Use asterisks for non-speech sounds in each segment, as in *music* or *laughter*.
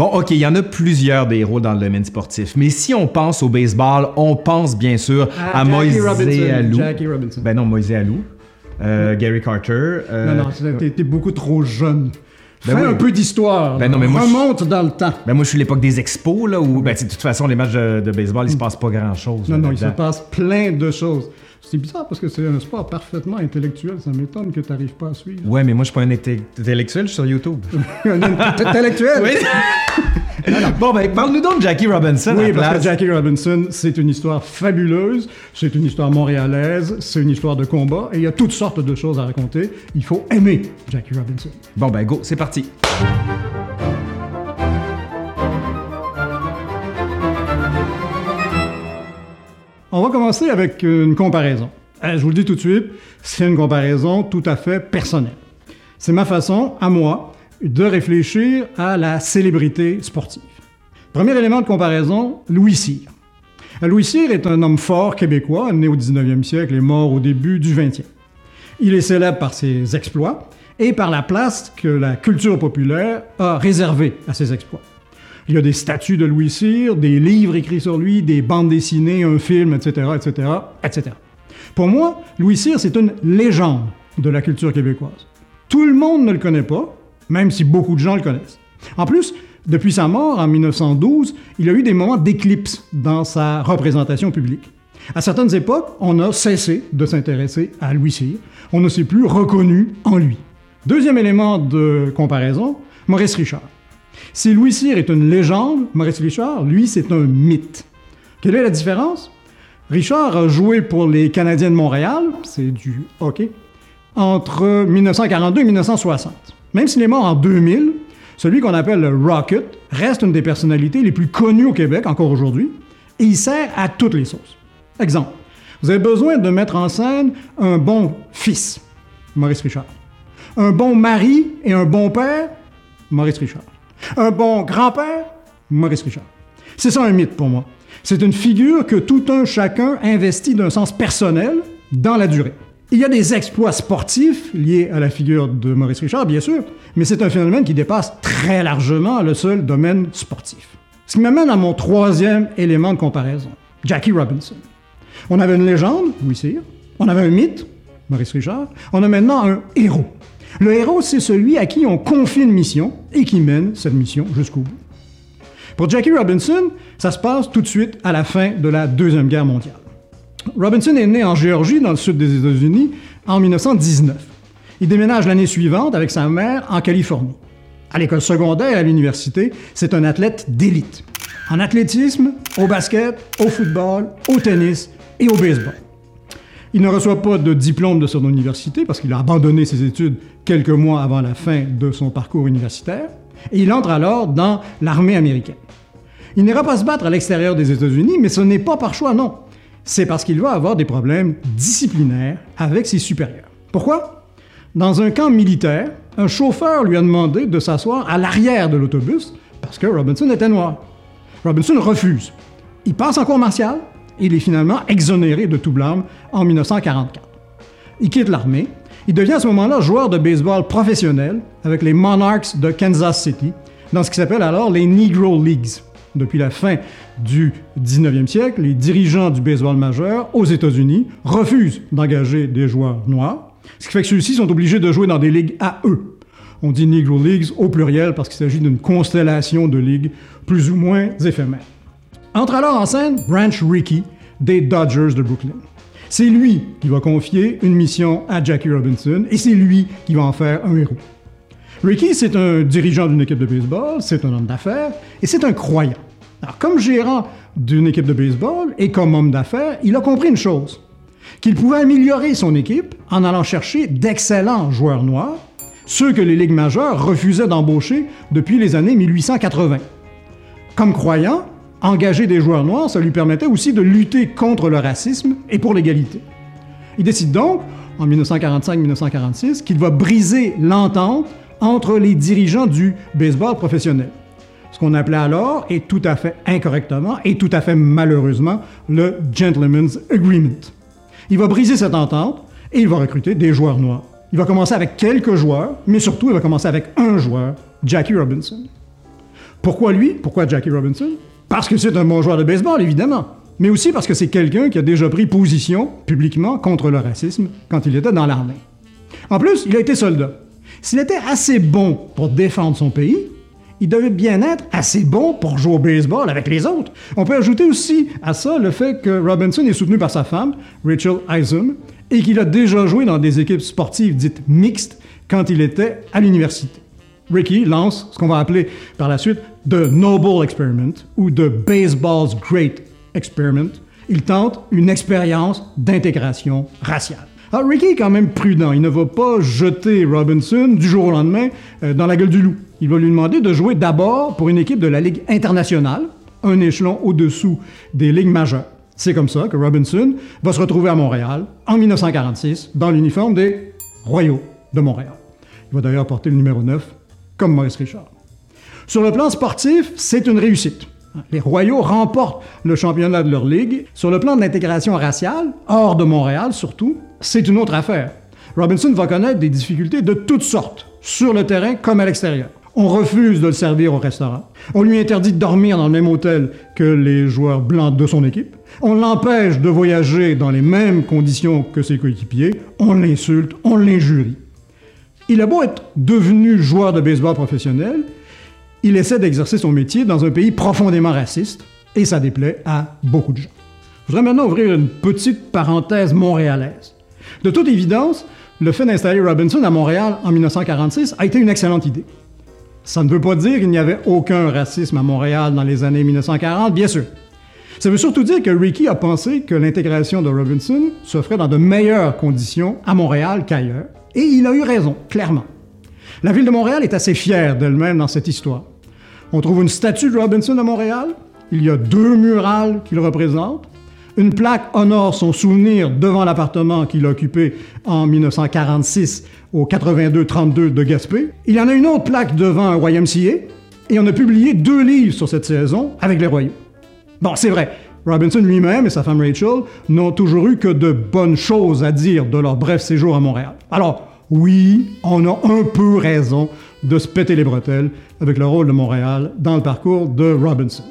Bon, OK, il y en a plusieurs des héros dans le domaine sportif, mais si on pense au baseball, on pense bien sûr à, Moïse Alou. Jackie Robinson. Ben non, Moïse Alou. Euh, Gary Carter. euh, non, non, t'es beaucoup trop jeune. Ben Fais oui. un peu d'histoire. Ben là. non, mais moi, je- Remonte dans le temps. Ben moi, je suis l'époque des expos, là, où, ben, de toute façon, les matchs de, baseball, il se passe pas grand-chose. Non, là, non, il se passe plein de choses. C'est bizarre parce que c'est un sport parfaitement intellectuel. Ça m'étonne que tu n'arrives pas à suivre. Ouais, mais moi, je suis pas un intellectuel, je suis sur YouTube. *laughs* un intellectuel? oui. *laughs* bon, ben, parle-nous donc de Jackie Robinson. à Oui, la parce que. Jackie Robinson, c'est une histoire fabuleuse, c'est une histoire montréalaise, c'est une histoire de combat, et il y a toutes sortes de choses à raconter. Il faut aimer Jackie Robinson. Bon, ben, go, c'est parti. On va commencer avec une comparaison. Euh, Je vous le dis tout de suite, c'est une comparaison tout à fait personnelle. C'est ma façon, à moi, de réfléchir à la célébrité sportive. Premier élément de comparaison, Louis Cyr. Louis Cyr est un homme fort québécois, né au 19e siècle et mort au début du 20e. Il est célèbre par ses exploits et par la place que la culture populaire a réservée à ses exploits. Il y a des statues de Louis Cyr, des livres écrits sur lui, des bandes dessinées, un film, etc., etc., etc. Pour moi, Louis Cyr, c'est une légende de la culture québécoise. Tout le monde ne le connaît pas, même si beaucoup de gens le connaissent. En plus, depuis sa mort en 1912, il a eu des moments d'éclipse dans sa représentation publique. À certaines époques, on a cessé de s'intéresser à Louis Cyr. On ne s'est plus reconnu en lui. Deuxième élément de comparaison, Maurice Richard. Si Louis Cyr est une légende, Maurice Richard, lui, c'est un mythe. Quelle est la différence? Richard a joué pour les Canadiens de Montréal, c'est du hockey, entre 1942 et 1960. Même s'il est mort en 2000, celui qu'on appelle le Rocket reste une des personnalités les plus connues au Québec encore aujourd'hui, et il sert à toutes les sauces. Exemple, vous avez besoin de mettre en scène un bon fils, Maurice Richard. Un bon mari et un bon père, Maurice Richard. Un bon grand-père, Maurice Richard. C'est ça un mythe pour moi. C'est une figure que tout un chacun investit d'un sens personnel dans la durée. Il y a des exploits sportifs liés à la figure de Maurice Richard, bien sûr, mais c'est un phénomène qui dépasse très largement le seul domaine sportif. Ce qui m'amène à mon troisième élément de comparaison, Jackie Robinson. On avait une légende, Louis Cyr, on avait un mythe, Maurice Richard, on a maintenant un héros. Le héros, c'est celui à qui on confie une mission et qui mène cette mission jusqu'au bout. Pour Jackie Robinson, ça se passe tout de suite à la fin de la Deuxième Guerre mondiale. Robinson est né en Géorgie, dans le sud des États-Unis, en 1919. Il déménage l'année suivante avec sa mère en Californie. À l'école secondaire et à l'université, c'est un athlète d'élite. En athlétisme, au basket, au football, au tennis et au baseball. Il ne reçoit pas de diplôme de son université parce qu'il a abandonné ses études quelques mois avant la fin de son parcours universitaire. Et il entre alors dans l'armée américaine. Il n'ira pas se battre à l'extérieur des États-Unis, mais ce n'est pas par choix, non. C'est parce qu'il va avoir des problèmes disciplinaires avec ses supérieurs. Pourquoi? Dans un camp militaire, un chauffeur lui a demandé de s'asseoir à l'arrière de l'autobus parce que Robinson était noir. Robinson refuse. Il passe en cours martial et il est finalement exonéré de tout blâme en 1944. Il quitte l'armée. Il devient à ce moment-là joueur de baseball professionnel avec les Monarchs de Kansas City dans ce qui s'appelle alors les Negro Leagues. Depuis la fin du 19e siècle, les dirigeants du baseball majeur aux États-Unis refusent d'engager des joueurs noirs, ce qui fait que ceux-ci sont obligés de jouer dans des ligues à eux. On dit Negro Leagues au pluriel parce qu'il s'agit d'une constellation de ligues plus ou moins éphémères. Entre alors en scène Branch Rickey des Dodgers de Brooklyn. C'est lui qui va confier une mission à Jackie Robinson et c'est lui qui va en faire un héros. Ricky, c'est un dirigeant d'une équipe de baseball, c'est un homme d'affaires et c'est un croyant. Alors, comme gérant d'une équipe de baseball et comme homme d'affaires, il a compris une chose qu'il pouvait améliorer son équipe en allant chercher d'excellents joueurs noirs, ceux que les ligues majeures refusaient d'embaucher depuis les années 1880. Comme croyant, engager des joueurs noirs, ça lui permettait aussi de lutter contre le racisme et pour l'égalité. Il décide donc, en 1945-1946, qu'il va briser l'entente entre les dirigeants du baseball professionnel. Ce qu'on appelait alors, et tout à fait incorrectement, et tout à fait malheureusement, le Gentleman's Agreement. Il va briser cette entente et il va recruter des joueurs noirs. Il va commencer avec quelques joueurs, mais surtout il va commencer avec un joueur, Jackie Robinson. Pourquoi lui? Pourquoi Jackie Robinson? Parce que c'est un bon joueur de baseball, évidemment. Mais aussi parce que c'est quelqu'un qui a déjà pris position publiquement contre le racisme quand il était dans l'armée. En plus, il a été soldat. S'il était assez bon pour défendre son pays, il devait bien être assez bon pour jouer au baseball avec les autres. On peut ajouter aussi à ça le fait que Robinson est soutenu par sa femme, Rachel Isom, et qu'il a déjà joué dans des équipes sportives dites mixtes quand il était à l'université. Ricky lance ce qu'on va appeler par la suite The Noble Experiment ou The Baseball's Great Experiment. Il tente une expérience d'intégration raciale. Alors, Ricky est quand même prudent. Il ne va pas jeter Robinson du jour au lendemain euh, dans la gueule du loup. Il va lui demander de jouer d'abord pour une équipe de la Ligue internationale, un échelon au-dessous des ligues majeures. C'est comme ça que Robinson va se retrouver à Montréal en 1946 dans l'uniforme des Royaux de Montréal. Il va d'ailleurs porter le numéro 9 comme Maurice Richard. Sur le plan sportif, c'est une réussite. Les Royaux remportent le championnat de leur ligue. Sur le plan de l'intégration raciale, hors de Montréal surtout, c'est une autre affaire. Robinson va connaître des difficultés de toutes sortes, sur le terrain comme à l'extérieur. On refuse de le servir au restaurant. On lui interdit de dormir dans le même hôtel que les joueurs blancs de son équipe. On l'empêche de voyager dans les mêmes conditions que ses coéquipiers. On l'insulte, on l'injurie. Il a beau être devenu joueur de baseball professionnel, il essaie d'exercer son métier dans un pays profondément raciste, et ça déplaît à beaucoup de gens. Je voudrais maintenant ouvrir une petite parenthèse montréalaise. De toute évidence, le fait d'installer Robinson à Montréal en 1946 a été une excellente idée. Ça ne veut pas dire qu'il n'y avait aucun racisme à Montréal dans les années 1940, bien sûr. Ça veut surtout dire que Ricky a pensé que l'intégration de Robinson se ferait dans de meilleures conditions à Montréal qu'ailleurs, et il a eu raison, clairement. La ville de Montréal est assez fière d'elle-même dans cette histoire. On trouve une statue de Robinson à Montréal, il y a deux murales qui le représentent, une plaque honore son souvenir devant l'appartement qu'il a occupé en 1946 au 82-32 de Gaspé. Il y en a une autre plaque devant un YMCA et on a publié deux livres sur cette saison avec les Royaux. Bon, c'est vrai, Robinson lui-même et sa femme Rachel n'ont toujours eu que de bonnes choses à dire de leur bref séjour à Montréal. Alors, oui, on a un peu raison de se péter les bretelles avec le rôle de Montréal dans le parcours de Robinson.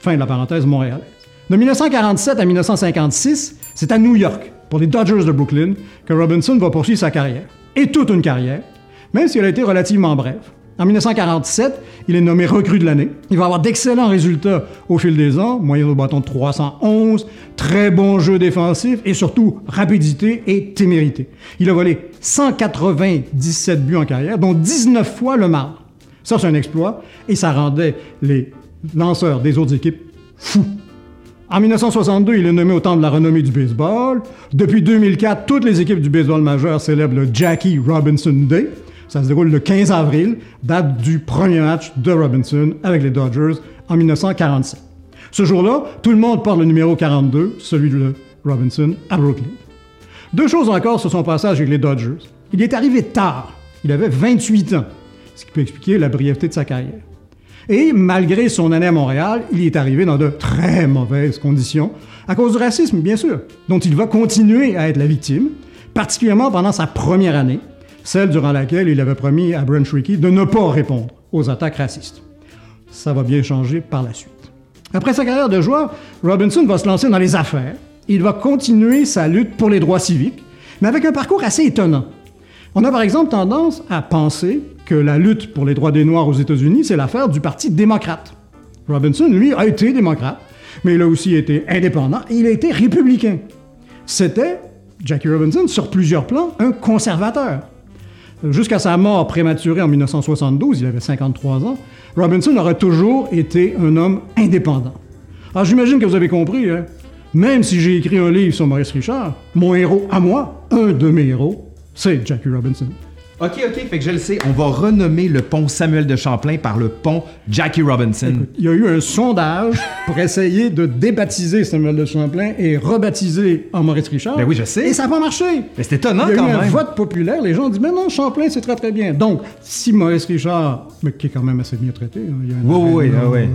Fin de la parenthèse montréalaise. De 1947 à 1956, c'est à New York, pour les Dodgers de Brooklyn, que Robinson va poursuivre sa carrière. Et toute une carrière, même si elle a été relativement brève. En 1947, il est nommé recrue de l'année. Il va avoir d'excellents résultats au fil des ans, moyenne au bâton de 311, très bon jeu défensif et surtout rapidité et témérité. Il a volé 197 buts en carrière, dont 19 fois le marbre. Ça, c'est un exploit et ça rendait les lanceurs des autres équipes fous. En 1962, il est nommé au temps de la renommée du baseball. Depuis 2004, toutes les équipes du baseball majeur célèbrent le Jackie Robinson Day. Ça se déroule le 15 avril, date du premier match de Robinson avec les Dodgers en 1947. Ce jour-là, tout le monde porte le numéro 42, celui de Robinson, à Brooklyn. Deux choses encore sur son passage avec les Dodgers. Il est arrivé tard. Il avait 28 ans, ce qui peut expliquer la brièveté de sa carrière. Et malgré son année à Montréal, il y est arrivé dans de très mauvaises conditions, à cause du racisme, bien sûr, dont il va continuer à être la victime, particulièrement pendant sa première année, celle durant laquelle il avait promis à Brent Rickey de ne pas répondre aux attaques racistes. Ça va bien changer par la suite. Après sa carrière de joueur, Robinson va se lancer dans les affaires. Il va continuer sa lutte pour les droits civiques, mais avec un parcours assez étonnant. On a par exemple tendance à penser que la lutte pour les droits des Noirs aux États-Unis, c'est l'affaire du Parti démocrate. Robinson, lui, a été démocrate, mais il a aussi été indépendant et il a été républicain. C'était, Jackie Robinson, sur plusieurs plans, un conservateur. Jusqu'à sa mort prématurée en 1972, il avait 53 ans, Robinson aurait toujours été un homme indépendant. Alors j'imagine que vous avez compris, hein? même si j'ai écrit un livre sur Maurice Richard, mon héros à moi, un de mes héros, c'est Jackie Robinson. OK, OK, fait que je le sais, on va renommer le pont Samuel de Champlain par le pont Jackie Robinson. Écoute, il y a eu un sondage pour essayer de débaptiser Samuel de Champlain et rebaptiser en Maurice Richard. Ben oui, je sais. Et ça n'a pas marché. Mais c'est étonnant Il y a quand eu un même. vote populaire. Les gens ont dit, mais non, Champlain, c'est très, très bien. Donc, si Maurice Richard, mais qui est quand même assez bien traité, hein, il y a un Oui, oui, oui, oui.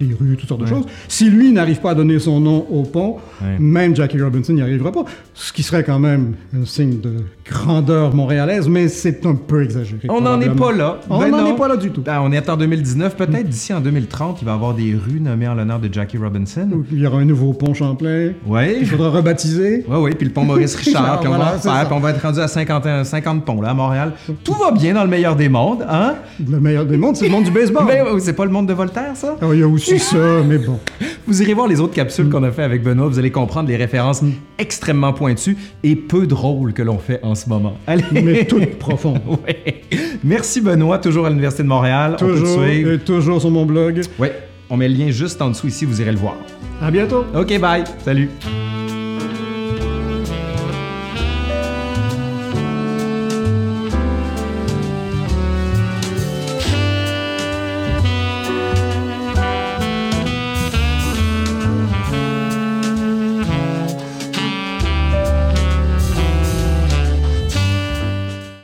Les rues, toutes sortes de choses. Si lui n'arrive pas à donner son nom au pont, même Jackie Robinson n'y arrivera pas. Ce qui serait quand même un signe de grandeur montréalaise, mais c'est un peu exagéré. On n'en est pas là. On Ben n'en est pas là du tout. Ben, on est en 2019. Peut-être d'ici en 2030, il va y avoir des rues nommées en l'honneur de Jackie Robinson. Il y aura un nouveau pont Champlain. Oui. Il faudra rebaptiser. *laughs* Oui, oui, puis le pont Maurice *laughs* Richard, puis on Voilà, va ça. puis on va être rendu à 50, euh, 50 ponts là, à Montréal. Tout va bien dans le meilleur des mondes, hein? Le meilleur des mondes, c'est le monde du *laughs* baseball. Ben, ouais, c'est pas le monde de Voltaire, ça? Ah, il y a aussi *laughs* ça, mais bon. Vous irez voir les autres capsules qu'on a fait avec Benoît, vous allez comprendre les références extrêmement pointues et peu drôles que l'on fait en ce moment. Allez! *laughs* Mais toute profonde. *laughs* Ouais. Merci Benoît, toujours à l'Université de Montréal. Toujours et toujours sur mon blog. Ouais, on met le lien juste en dessous ici, vous irez le voir. À bientôt. OK, bye. Salut.